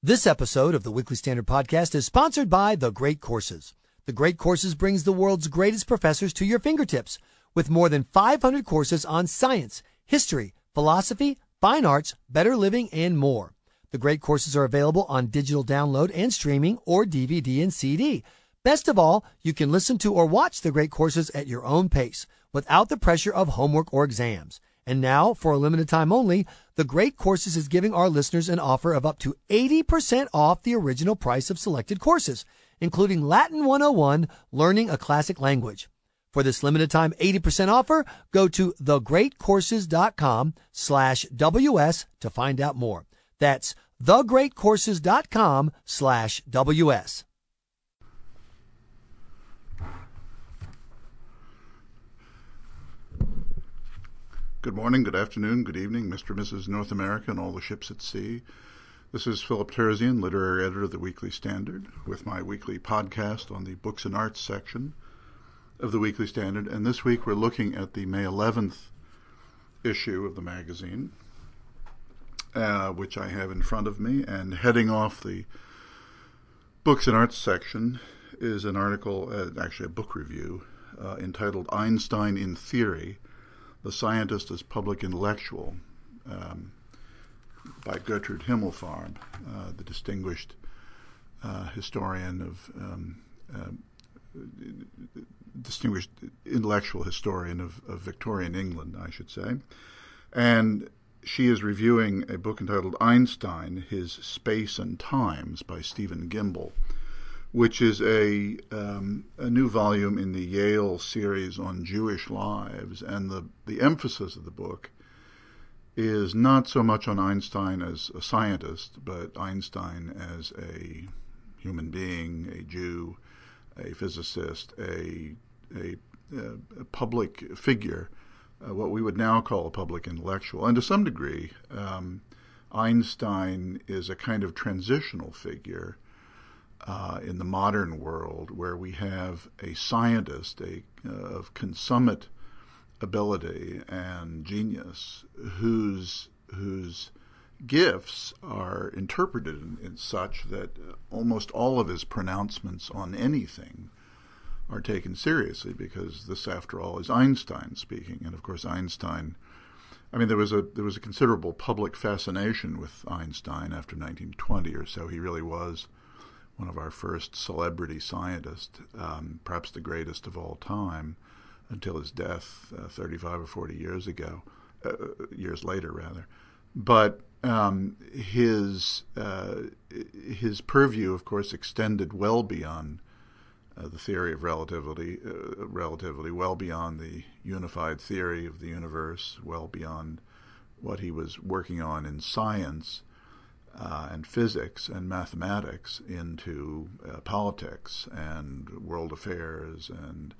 This episode of the Weekly Standard Podcast is sponsored by The Great Courses. The Great Courses brings the world's greatest professors to your fingertips with more than 500 courses on science, history, philosophy, fine arts, better living, and more. The Great Courses are available on digital download and streaming or DVD and CD. Best of all, you can listen to or watch the Great Courses at your own pace without the pressure of homework or exams. And now, for a limited time only, The Great Courses is giving our listeners an offer of up to 80% off the original price of selected courses, including Latin 101, Learning a Classic Language. For this limited time 80% offer, go to thegreatcourses.com slash WS to find out more. That's thegreatcourses.com slash WS. Good morning, good afternoon, good evening, Mr. and Mrs. North America and all the ships at sea. This is Philip Terzian, literary editor of the Weekly Standard, with my weekly podcast on the books and arts section of the Weekly Standard. And this week we're looking at the May 11th issue of the magazine, uh, which I have in front of me. And heading off the books and arts section is an article, uh, actually a book review, uh, entitled Einstein in Theory the Scientist as Public Intellectual um, by Gertrude Himmelfarb, uh, the distinguished uh, historian of um, uh, distinguished intellectual historian of, of, Victorian England, I should say. And she is reviewing a book entitled Einstein, His Space and Times by Steven Gimbel which is a um, a new volume in the Yale series on Jewish lives, and the the emphasis of the book is not so much on Einstein as a scientist, but Einstein as a human being, a Jew, a physicist, a a, a public figure, uh, what we would now call a public intellectual, and to some degree, um, Einstein is a kind of transitional figure uh, in the modern world where we have a scientist a, uh, of consummate ability and genius whose whose gifts are interpreted in, in, such that almost all of his pronouncements on anything are taken seriously because this after all is Einstein speaking. And of course Einstein I mean there was a there was a considerable public fascination with Einstein after 1920 or so. He really was one of our first celebrity scientists, um, perhaps the greatest of all time, until his death uh, 35 or 40 years ago, uh, years later rather. But um, his uh, his purview, of course, extended well beyond uh, the theory of relativity, uh, relativity, well beyond the unified theory of the universe, well beyond what he was working on in science uh, and physics and mathematics into uh, politics and world affairs and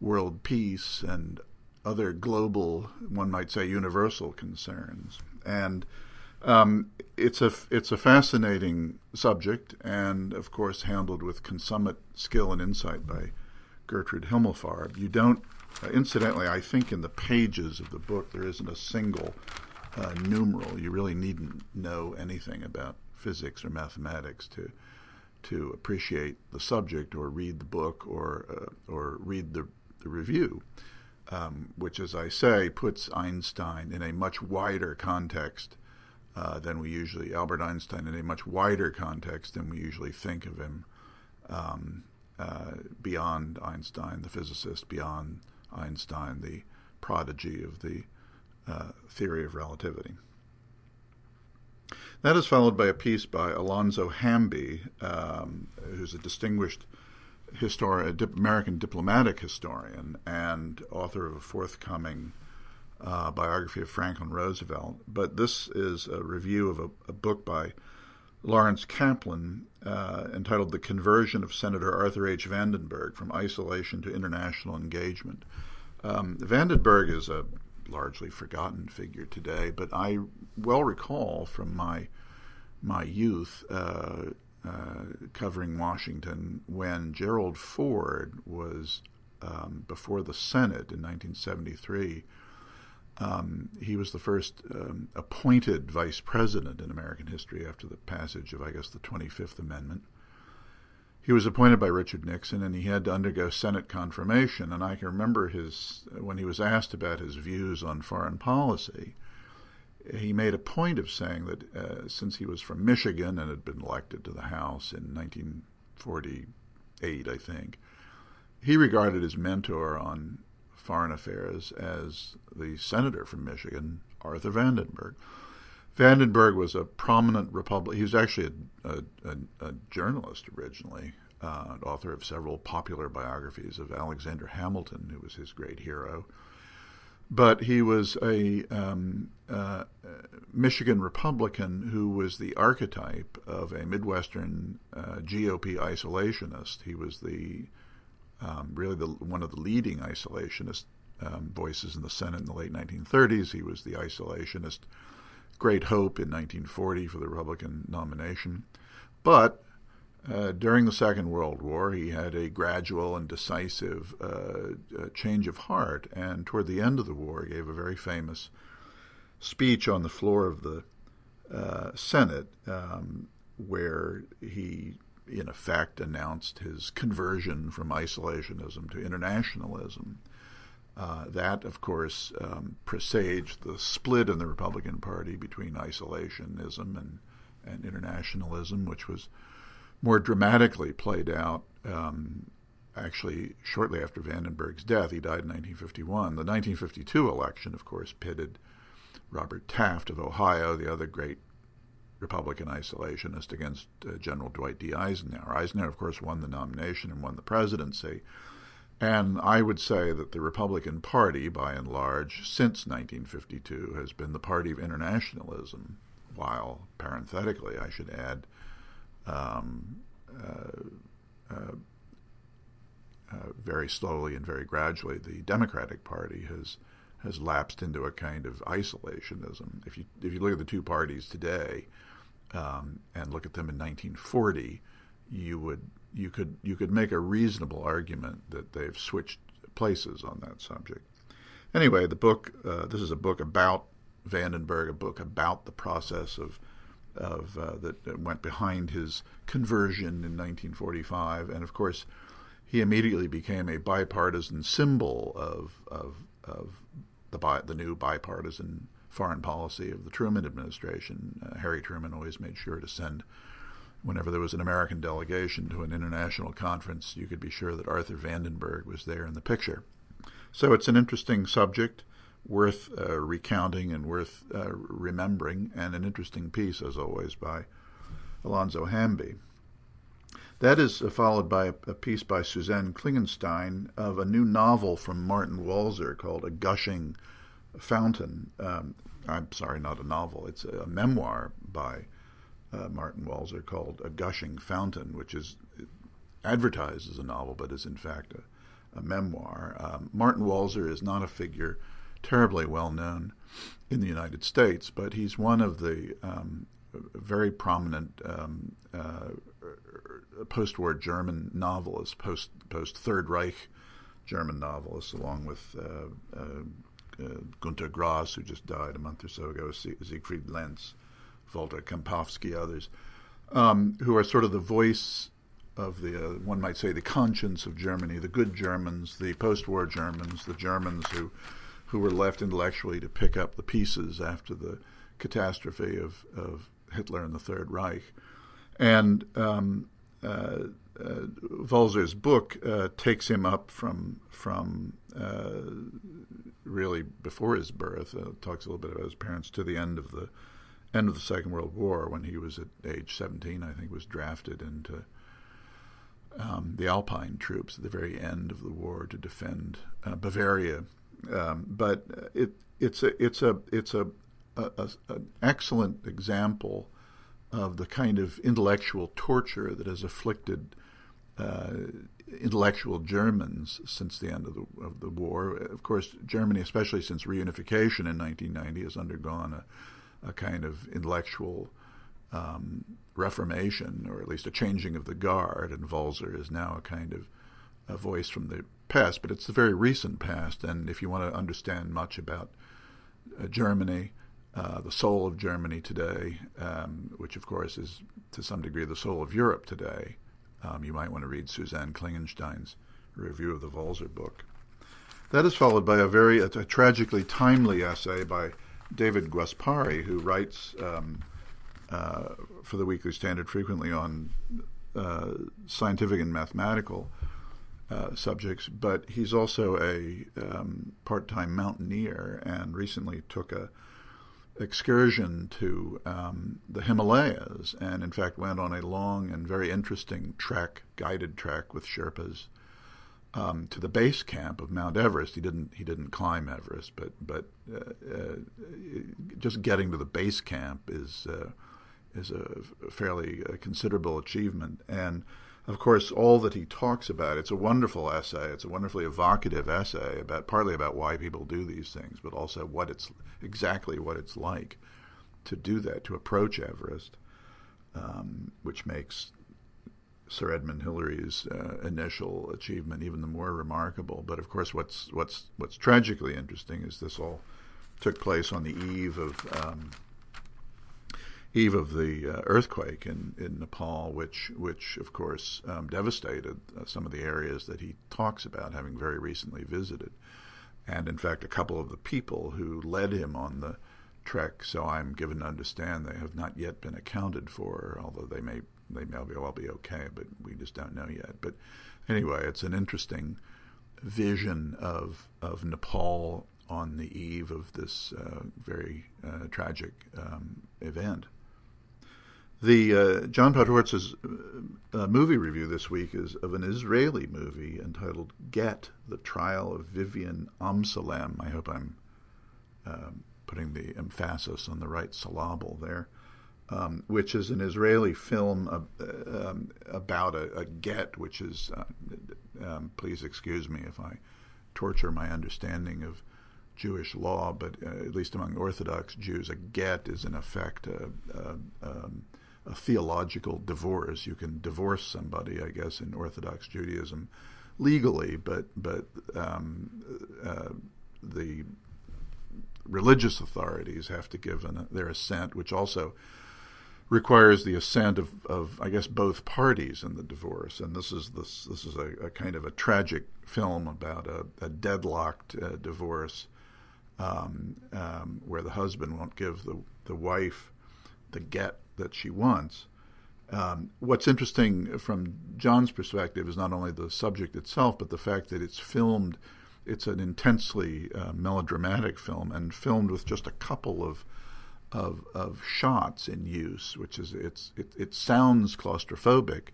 world peace and other global, one might say, universal concerns. And um, it's a it's a fascinating subject, and of course handled with consummate skill and insight by Gertrude Himmelfarb. You don't, uh, incidentally, I think in the pages of the book there isn't a single uh, numeral. You really needn't know anything about physics or mathematics to to appreciate the subject or read the book or uh, or read the, the review, um, which, as I say, puts Einstein in a much wider context uh, than we usually Albert Einstein in a much wider context than we usually think of him. Um, uh, beyond Einstein, the physicist, beyond Einstein, the prodigy of the uh, theory of relativity. That is followed by a piece by Alonzo Hamby, um, who's a distinguished historian, dip, American diplomatic historian, and author of a forthcoming uh, biography of Franklin Roosevelt. But this is a review of a, a book by Lawrence Kaplan uh, entitled The Conversion of Senator Arthur H. Vandenberg from Isolation to International Engagement. Um, Vandenberg is a largely forgotten figure today, but I well recall from my my youth uh, uh, covering Washington when Gerald Ford was um, before the Senate in 1973. Um, he was the first um, appointed vice president in American history after the passage of, I guess, the 25th Amendment. He was appointed by Richard Nixon, and he had to undergo Senate confirmation. And I can remember his when he was asked about his views on foreign policy. He made a point of saying that uh, since he was from Michigan and had been elected to the House in 1948, I think, he regarded his mentor on foreign affairs as the senator from Michigan, Arthur Vandenberg. Vandenberg was a prominent Republican. He was actually a, a, a journalist originally, uh, author of several popular biographies of Alexander Hamilton, who was his great hero. But he was a um, uh, Michigan Republican who was the archetype of a Midwestern uh, GOP isolationist. He was the um, really the, one of the leading isolationist um, voices in the Senate in the late 1930s. He was the isolationist great hope in 1940 for the Republican nomination. But uh, during the Second World War, he had a gradual and decisive uh, change of heart, and toward the end of the war, gave a very famous speech on the floor of the uh, Senate, um, where he in effect announced his conversion from isolationism to internationalism. Uh, that, of course, um, presaged the split in the Republican Party between isolationism and, and internationalism, which was more dramatically played out um, actually shortly after Vandenberg's death. He died in 1951. The 1952 election, of course, pitted Robert Taft of Ohio, the other great Republican isolationist against uh, General Dwight D. Eisenhower. Eisenhower, of course, won the nomination and won the presidency. And I would say that the Republican Party, by and large, since 1952, has been the party of internationalism, while, parenthetically, I should add, um, uh, uh, uh very slowly and very gradually, the Democratic Party has has lapsed into a kind of isolationism. If you if you look at the two parties today, um, and look at them in 1940, you would you could you could make a reasonable argument that they've switched places on that subject. Anyway, the book uh, this is a book about Vandenberg, a book about the process of of uh, that went behind his conversion in 1945, and of course, he immediately became a bipartisan symbol of of of the bi- the new bipartisan foreign policy of the Truman administration. Uh, Harry Truman always made sure to send, whenever there was an American delegation to an international conference, you could be sure that Arthur Vandenberg was there in the picture. So it's an interesting subject, worth uh, recounting and worth uh, remembering, and an interesting piece, as always, by Alonzo Hamby. That is uh, followed by a, a, piece by Suzanne Klingenstein of a new novel from Martin Walser called A Gushing Fountain. Um, I'm sorry, not a novel. It's a, memoir by uh, Martin Walser called A Gushing Fountain, which is advertised as a novel, but is in fact a, a memoir. Um, Martin Walser is not a figure terribly well known in the United States, but he's one of the um, very prominent um, uh, post-war German novelists, post post Third Reich German novelists, along with uh, uh, uh, Gunter Grass, who just died a month or so ago, Siegfried Lenz, Walter Kempowski, others, um, who are sort of the voice of the, uh, one might say, the conscience of Germany, the good Germans, the post-war Germans, the Germans who, who were left intellectually to pick up the pieces after the catastrophe of, of Hitler and the Third Reich. And um, uh, uh, Walser's book uh, takes him up from from uh, really before his birth. Uh, talks a little bit about his parents to the end of the end of the Second World War when he was at age 17. I think was drafted into um, the Alpine troops at the very end of the war to defend uh, Bavaria. Um, but it it's a it's a it's a, a, a an excellent example of the kind of intellectual torture that has afflicted uh, intellectual Germans since the end of the, of the war. Of course, Germany, especially since reunification in 1990, has undergone a, a kind of intellectual um, reformation, or at least a changing of the guard, and Walser is now a kind of a voice from the past, but it's the very recent past. And if you want to understand much about uh, Germany, uh, the soul of Germany today, um, which of course is to some degree the soul of Europe today. Um, you might want to read Suzanne Klingenstein's review of the Walser book. That is followed by a very a, a tragically timely essay by David Guaspari, who writes um, uh, for the Weekly Standard frequently on uh, scientific and mathematical uh, subjects, but he's also a um, part-time mountaineer and recently took a excursion to um, the Himalayas and in fact went on a long and very interesting trek, guided trek with Sherpas um, to the base camp of Mount Everest. He didn't he didn't climb Everest, but but uh, uh, just getting to the base camp is uh, is a fairly uh, considerable achievement and of course, all that he talks about, it's a wonderful essay. It's a wonderfully evocative essay about partly about why people do these things, but also what it's exactly what it's like to do that, to approach Everest, um, which makes Sir Edmund Hillary's uh, initial achievement even the more remarkable. But of course, what's what's what's tragically interesting is this all took place on the eve of um, eve of the uh, earthquake in, in Nepal, which which of course um, devastated uh, some of the areas that he talks about having very recently visited, and in fact a couple of the people who led him on the trek, so I'm given to understand they have not yet been accounted for, although they may they may well be okay, but we just don't know yet. But anyway, it's an interesting vision of of Nepal on the eve of this uh, very uh, tragic um, event. The uh, John Podhoretz's uh, movie review this week is of an Israeli movie entitled "Get: The Trial of Vivian Amsalem." I hope I'm um, putting the emphasis on the right syllable there, um, which is an Israeli film uh, um, about a, a, get, which is. Uh, um, please excuse me if I torture my understanding of Jewish law, but uh, at least among Orthodox Jews, a get is in effect a, a um, a theological divorce. You can divorce somebody, I guess, in Orthodox Judaism legally, but but um, uh, the religious authorities have to give an, their assent, which also requires the assent of, of, I guess, both parties in the divorce. And this is this this is a, a kind of a tragic film about a, a deadlocked uh, divorce, um, um, where the husband won't give the the wife the get that she wants. Um, what's interesting from John's perspective is not only the subject itself, but the fact that it's filmed. It's an intensely uh, melodramatic film, and filmed with just a couple of of, of shots in use, which is it's it, it sounds claustrophobic,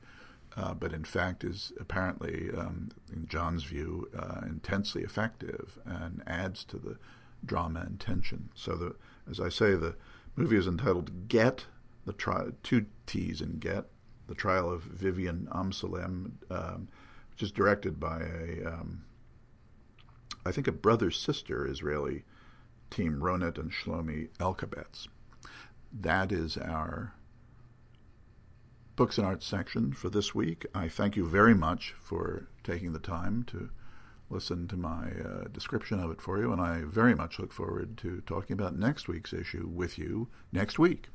uh, but in fact is apparently, um, in John's view, uh, intensely effective and adds to the drama and tension. So the as I say, the movie is entitled "Get." the two T's in Get, the trial of Vivian Amsalem, um, which is directed by a, um, I think a brother sister Israeli team, Ronit and Shlomi Elkabetz. That is our books and arts section for this week. I thank you very much for taking the time to listen to my uh, description of it for you, and I very much look forward to talking about next week's issue with you next week.